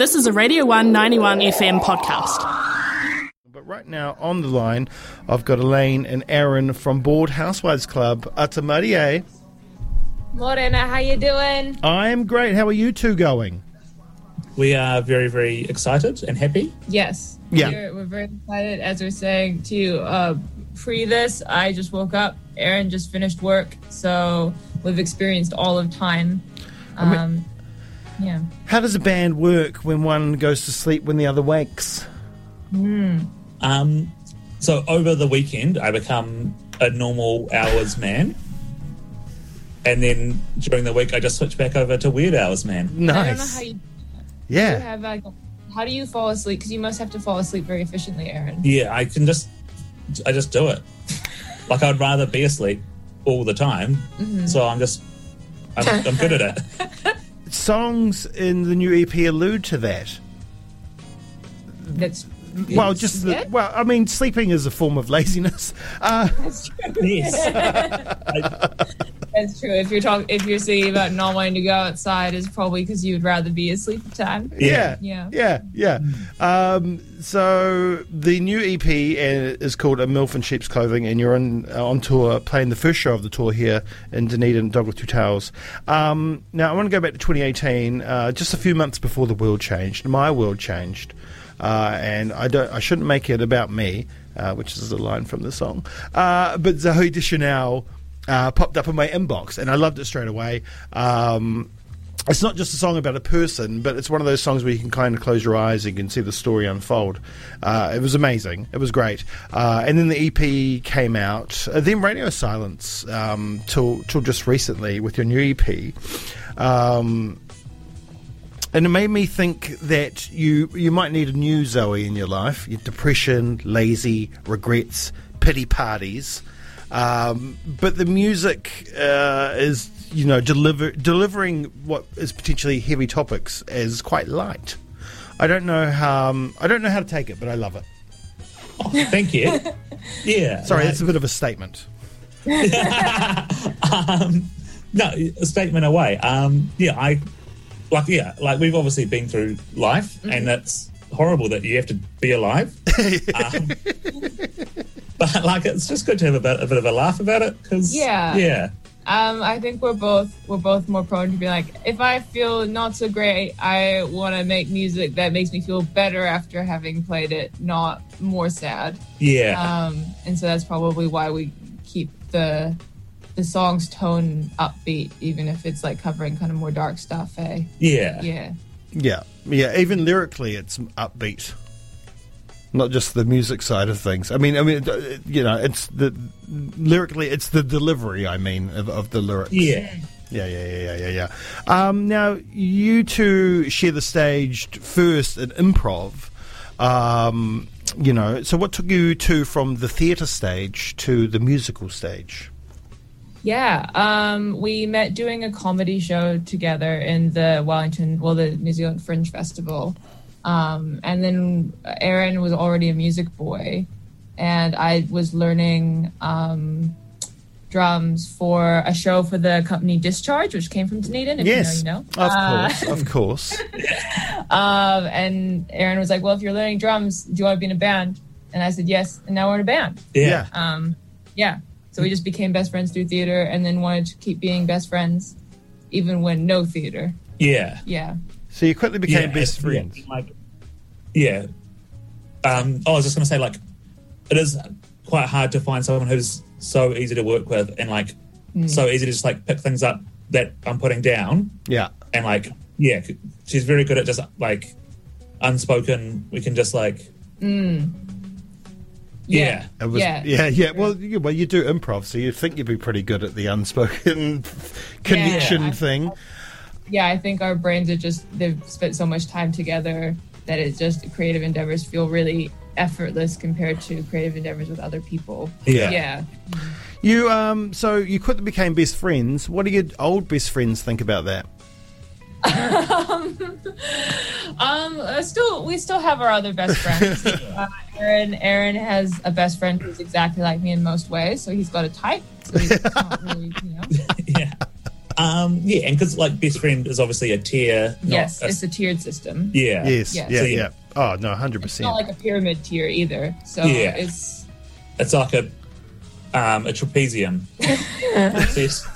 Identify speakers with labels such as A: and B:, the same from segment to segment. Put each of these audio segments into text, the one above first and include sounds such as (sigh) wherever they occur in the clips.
A: This is a Radio 191 FM podcast.
B: But right now on the line, I've got Elaine and Aaron from Bored Housewives Club. Atamarie.
C: Morena, how you doing?
B: I'm great. How are you two going?
D: We are very, very excited and happy.
C: Yes.
B: Yeah.
C: We're, we're very excited. As we're saying to uh, pre this, I just woke up. Aaron just finished work, so we've experienced all of time. Um, yeah.
B: How does a band work when one goes to sleep when the other wakes?
D: Um, so over the weekend, I become a normal hours man. And then during the week, I just switch back over to weird hours man.
C: I don't know how
B: Nice.
C: you, you
B: Yeah.
C: have like. How do you fall asleep? Because you must have to fall asleep very efficiently, Aaron.
D: Yeah, I can just, I just do it. like I'd rather be asleep all the time. So I'm just, I'm, I'm good at it. (laughs)
B: Songs in the new EP allude to that.
C: That's
B: Well, just the, well, I mean, sleeping is a form of laziness. Uh,
C: that's true. (laughs)
D: yes.
C: That's true. If you're talking, if you're saying about not wanting to go outside, is probably because you would rather be asleep at time.
B: yeah,
C: Yeah.
B: yeah, yeah. Um, so the new EP uh, is called "A Milf in Sheep's Clothing," and you're on uh, on tour playing the first show of the tour here in Dunedin, Dog with Two Tails. Um, now I want to go back to 2018, uh, just a few months before the world changed. My world changed, uh, and I don't. I shouldn't make it about me, uh, which is a line from the song. Uh, but Zooey Deschanel uh, popped up in my inbox, and I loved it straight away. Um, it's not just a song about a person, but it's one of those songs where you can kind of close your eyes and you can see the story unfold. Uh, it was amazing. It was great. Uh, and then the EP came out. Uh, then Radio Silence um, till till just recently with your new EP. Um, and it made me think that you you might need a new Zoe in your life. Your depression, lazy, regrets, pity parties. Um, but the music uh, is, you know, deliver, delivering what is potentially heavy topics as quite light. I don't know how um, I don't know how to take it, but I love it. (laughs)
D: Thank you. Yeah.
B: Sorry,
D: like-
B: that's a bit of a statement. (laughs)
D: um, no, a statement away. Um, yeah, I like. Yeah, like we've obviously been through life, and it's horrible that you have to be alive. (laughs) um, but like, it's just good to have a bit, a bit of a laugh about it because
C: Yeah.
D: yeah,
C: Um, I think we're both we're both more prone to be like, if I feel not so great, I want to make music that makes me feel better after having played it, not more sad.
D: yeah,
C: Um, and so that's probably why we keep the the song's tone upbeat, even if it's like covering kind of more dark stuff. Eh?
D: yeah,
C: Yeah.
B: Yeah, yeah. Even lyrically, it's upbeat. Not just the music side of things. I mean, I mean, uh, you know, it's the lyrically, it's the delivery. I mean, of, of the lyrics.
D: yeah.
B: yeah, yeah, yeah, yeah, yeah. yeah. Um, now, you two share the stage first at improv. Um, you know, so what took you two from the theatre stage to the musical stage?
C: Yeah, um, we met doing a comedy show together in the Wellington, well, the New Zealand Fringe Festival. Um, and then Aaron was already a music boy, and I was learning um, drums for a show for the company Discharge, which came from Dunedin. If
B: yes,
C: you know, you know.
B: of
C: Uh,
B: course, of course. (laughs)
C: um, and Aaron was like, "Well, if you're learning drums, do you want to be in a band?" And I said yes, and now we're in a band.
D: yeah,
C: Um, yeah. So we just became best friends through theater and then wanted to keep being best friends even when no theater.
D: yeah.
C: Yeah.
B: So you quickly became
D: Yeah,
B: best
D: yeah,
B: friends.
D: like, yeah. Um, oh, I was just going to say, like, it is quite hard to find someone who's so easy to work with and like so easy to just like pick things up that I'm putting down
B: Yeah.
D: and like yeah, she's very good at just like unspoken. We can just like yeah,
B: It was,
C: Yeah.
B: yeah, yeah. Well, you, well, you do improv, so you think you'd be pretty good at the unspoken (laughs) connection
C: I-
B: thing.
C: Yeah, I think our brains are just they've spent so much time together that it's just creative endeavors feel really effortless compared to creative endeavors with other people.
D: Yeah.
C: Yeah.
B: You um, so you quickly became best friends. What do your old best friends think about that? (laughs)
C: Um, uh, still, we still have our other best friends. (laughs) uh, Aaron, Aaron has a best friend who's exactly like me in most ways, so he's got a type. So he's not really, you know.
D: Yeah. Um, yeah, and because like best friend is obviously a tier. not
C: yes,
D: a-
C: it's a tiered system.
D: yeah.
B: Yes,
C: Yeah.
B: yeah,
D: So,
B: yeah.
D: yeah.
B: Oh no, hundred percent.
C: not like a pyramid tier either. So
D: Yeah.
C: it's
D: It's like a um, a trapezium. (laughs) so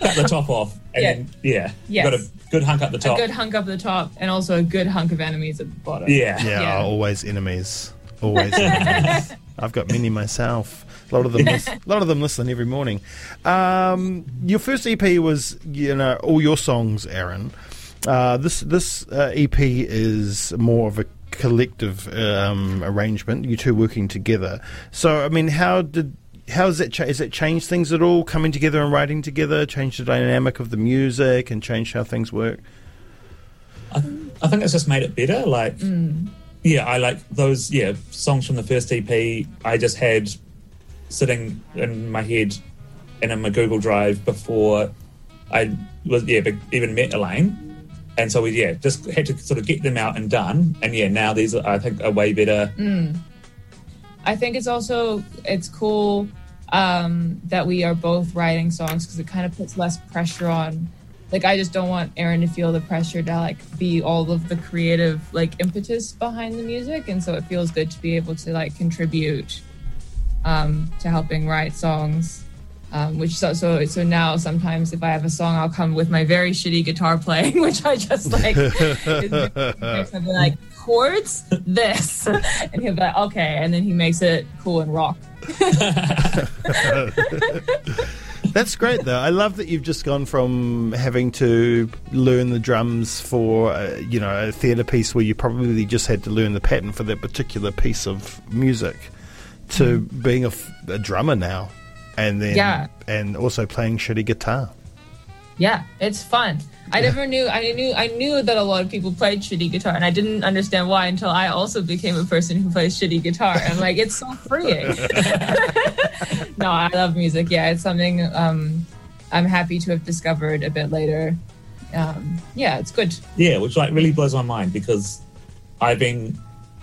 D: cut the top off, and
C: Yeah.
D: then yeah,
C: Yes.
D: got a good hunk up the top,
C: a
D: top.
C: good hunk up the top and also a good hunk of enemies at the bottom.
D: yeah,
B: Yeah,
C: Yeah.
B: always enemies. Always (laughs) enemies. I've got many myself. A lot of them, (laughs) lis- a lot of them listen every morning. Um, your first EP was, you know, all your songs, Aaron. Uh, this this uh, EP is more of a collective um, arrangement. You two working together. So, I mean, how did how has that cha- has that changed things at all? Coming together and writing together, changed the dynamic of the music, and changed how things work.
D: I, I think it's just made it better. Like, yeah, I like those. Yeah, songs from the first EP. I just had sitting in my head and in my Google Drive before I was yeah even met Elaine, and so we yeah just had to sort of get them out and done. And yeah, now these are, I think are way better.
C: I think it's also it's cool um, that we are both writing songs because it kind of puts less pressure on. Like I just don't want Aaron to feel the pressure to like be all of the creative like impetus behind the music, and so it feels good to be able to like contribute um, to helping write songs. Um, which so, so so now sometimes if I have a song, I'll come with my very shitty guitar playing, (laughs) which I just like. I'll be like chords this, (laughs) and he'll be like okay, and then he makes it cool and rock. (laughs)
B: That's great, though. I love that you've just gone from having to learn the drums for, uh, you know, a theatre piece where you probably just had to learn the pattern for that particular piece of music, to being a drummer now, and then
C: Yeah.
B: and also playing shitty guitar.
C: Yeah, it's fun. I never knew. I knew. I knew that a lot of people played shitty guitar, and I didn't understand why until I also became a person who plays shitty guitar. I'm like, it's so freeing. (laughs) no, I love music. Yeah, it's something um, I'm happy to have discovered a bit later. Um, yeah, it's good.
D: Yeah, which like really blows my mind because I've been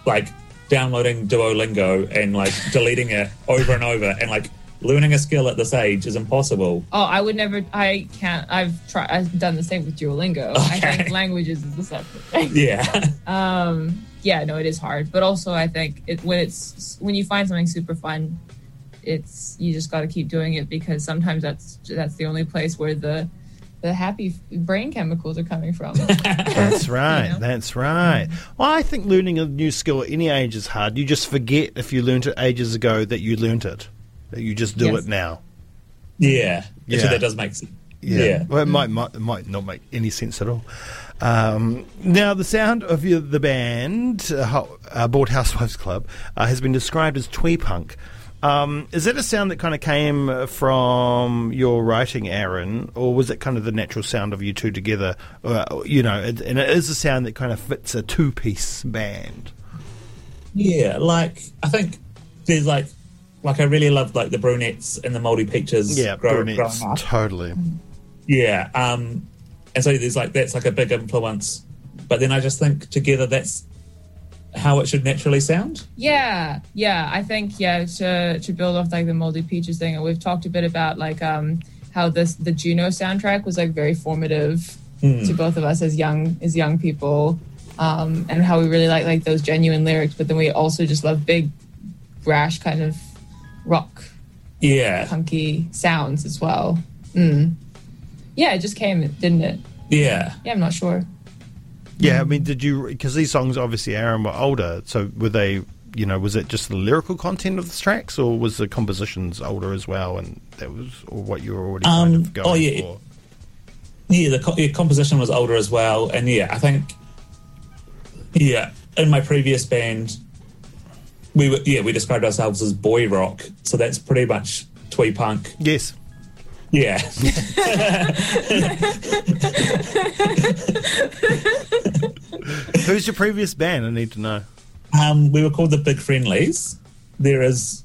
D: like downloading Duolingo and like deleting it over and over and like learning a skill at this age is impossible.
C: Oh, I would never. I can't. I've tried. I've done the same with Duolingo. I think languages is a separate thing. (laughs)
D: Yeah.
C: um yeah no it is hard but also i think it when it's when you find something super fun it's you just got to keep doing it because sometimes that's that's the only place where the the happy brain chemicals are coming from (laughs)
B: That's right.
C: know?
B: That's right. Well, I think learning a new skill at any age is hard. You just forget if you learnt it ages ago that you learnt it. That you just do
C: Yes.
B: it now.
D: Yeah.
B: Yeah.
D: So that does make sense.
B: Yeah.
D: Yeah.
B: Well, it might, might might not make any sense at all. Um, now, the sound of your, the band, uh, uh, Bored Housewives Club, uh, has been described as twee punk. Um, is that a sound that kind of came uh, from your writing, Aaron, or was it kind of the natural sound of you two together? Uh, you know, it, and it is a sound that kind of fits a two-piece band.
D: Yeah, like I think there's like like I really loved like the brunettes and the moldy peaches
B: Yeah,
D: grow,
B: brunettes,
D: growing up.
B: totally.
D: Yeah. Um and so there's like that's like a big influence. But then I just think together that's how it should naturally sound.
C: yeah yeah i think yeah to to build off like the moldy peaches thing and we've talked a bit about like um how this the juno soundtrack was like very formative to both of us as young as young people um and how we really like like those genuine lyrics but then we also just love big brash kind of rock
D: Yeah.
C: punky sounds as well. Mm. Yeah, it just came, didn't it?
D: Yeah.
C: Yeah, I'm not sure.
B: Yeah, I mean, did you because these songs obviously Aaron were older, so were they? You know, was it just the lyrical content of the tracks, or was the compositions older as well, and that was or what you were already kind
D: Um,
B: of going
D: oh, yeah.
B: for?
D: Yeah, the co- yeah, composition was older as well, and yeah, I think, yeah, in my previous band, we were yeah we described ourselves as boy rock, so that's pretty much twee punk.
B: Yes,
D: Yeah, (laughs) (laughs)
B: who's your previous band? I need to know.
D: um, we were called the Big Friendlies. There is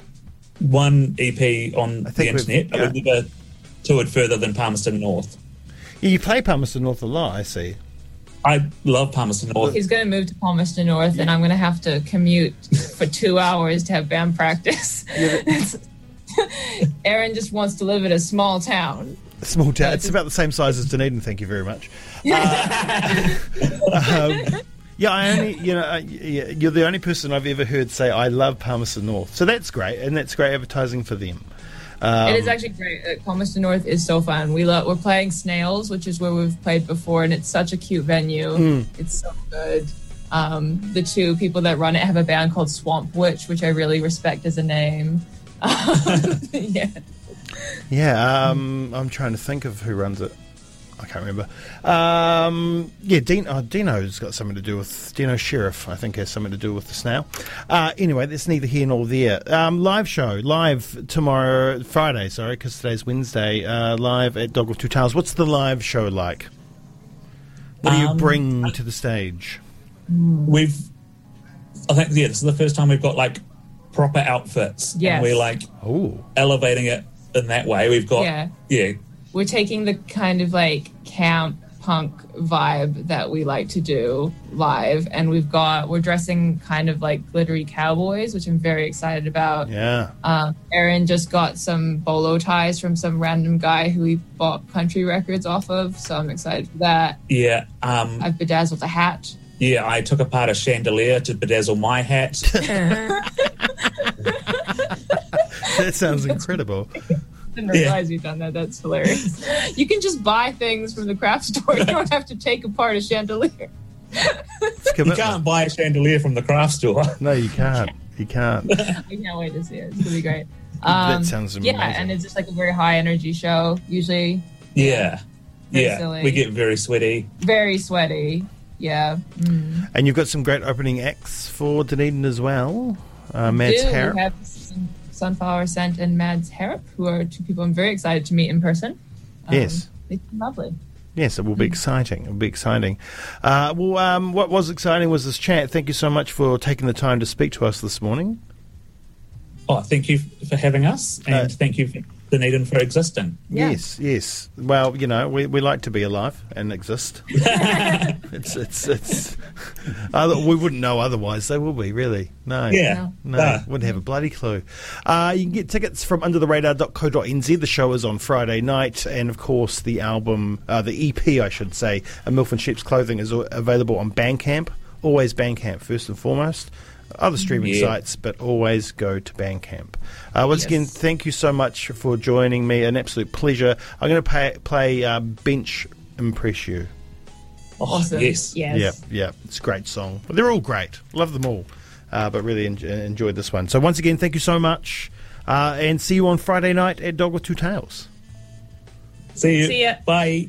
D: one EP on the
B: think we've-
D: internet, but we've never toured further than Palmerston North.
B: Yeah, you play Palmerston North a lot, I see.
D: I love Palmerston North.
C: He's going to move to Palmerston North, and I'm going to have to commute for two hours to have band practice. (laughs) Aaron just wants to live in a small town.
B: Small town. It's about the same size as Dunedin. Thank you very much. (laughs) Uh, (laughs) um, yeah, I only you know yeah, you're the only person I've ever heard say I love Palmerston North. So that's great, and that's great advertising for them. Um,
C: it is actually great. Uh, Palmerston North is so fun. We love. We're playing Snails, which is where we've played before, and it's such a cute venue.
B: Mm.
C: It's so good. Um, the two people that run it have a band called Swamp Witch, which I really respect as a name. (laughs) (laughs) yeah.
B: Yeah, um, I'm trying to think of who runs it. I can't remember. Um, yeah, Dino, oh, Dino's got something to do with Dino Sheriff. I think has something to do with the snail. Uh, anyway, that's neither here nor there. Um, live show live tomorrow, Friday. Sorry, because today's Wednesday. Uh, live at Dog with Two Tails. What's the live show like? What do you
D: Um,
B: bring to the stage?
D: We've, I think, yeah, this is the first time we've got like proper outfits. Yeah, we're like
B: Oh,
D: elevating it in that way. We've got,
C: Yeah.
D: yeah,
C: We're taking the kind of like camp punk vibe that we like to do live, and we've got we're dressing kind of like glittery cowboys, which I'm very excited about.
B: yeah.
C: Um, Aaron just got some bolo ties from some random guy who he bought country records off of, so I'm excited for that.
D: yeah. Um,
C: I've bedazzled a hat.
D: yeah, I took apart a chandelier to bedazzle my hat. (laughs)
B: That sounds incredible. (laughs)
C: didn't
D: Yeah.
C: realize you'd done that. That's hilarious. you can just buy things from the craft store. You don't have to take apart a chandelier.
B: It's
D: you can't buy a chandelier from the craft store.
B: No, you can't. You can't. (laughs)
C: I can't wait to see it. It's gonna be great. Um,
B: sounds amazing.
C: Yeah, and it's just like a very high energy show. Usually
D: Yeah.
C: Very
D: Yeah.
C: silly.
D: We get very sweaty.
C: very sweaty. Yeah. Mm.
B: And you've got some great opening acts for Dunedin as well. Uh, Mads
C: Do Sunflower Scent and Mads Harrop, who are two people I'm very excited to meet in person. Um,
B: Yes.
C: They seem lovely.
B: Yes, it will be exciting. It will be exciting. Uh, well, um, what was exciting was this chat. Thank you so much for taking the time to speak to us this morning.
D: Oh, thank you for having us, and
B: Uh,
D: thank you, for Dunedin, for existing.
C: Yeah.
B: Yes, yes. Well, you know, we, we like to be alive and exist. (laughs) it's it's it's. (laughs) Other, we wouldn't know otherwise, though, would we? Really? No.
D: Yeah.
B: No, wouldn't have a bloody clue. Uh, you can get tickets from undertheradar.co.nz. The show is on Friday night, and of course, the album, uh, the EP, I should say, A Milf and Sheep's Clothing, is available on Bandcamp. Always Bandcamp, first and foremost. Other streaming
D: Yeah.
B: sites, but always go to Bandcamp. Uh, once
C: Yes.
B: again, thank you so much for joining me. An absolute pleasure. I'm going to play, play uh, Bench Impress You.
D: Oh,
C: Awesome.
D: yes.
C: Yes.
B: Yeah, yeah, it's a great song. They're all great. Love them all. Uh, but really en- enjoyed this one. So once again, thank you so much, uh, and see you on Friday night at Dog with Two Tails.
D: See you.
C: See ya.
D: Bye.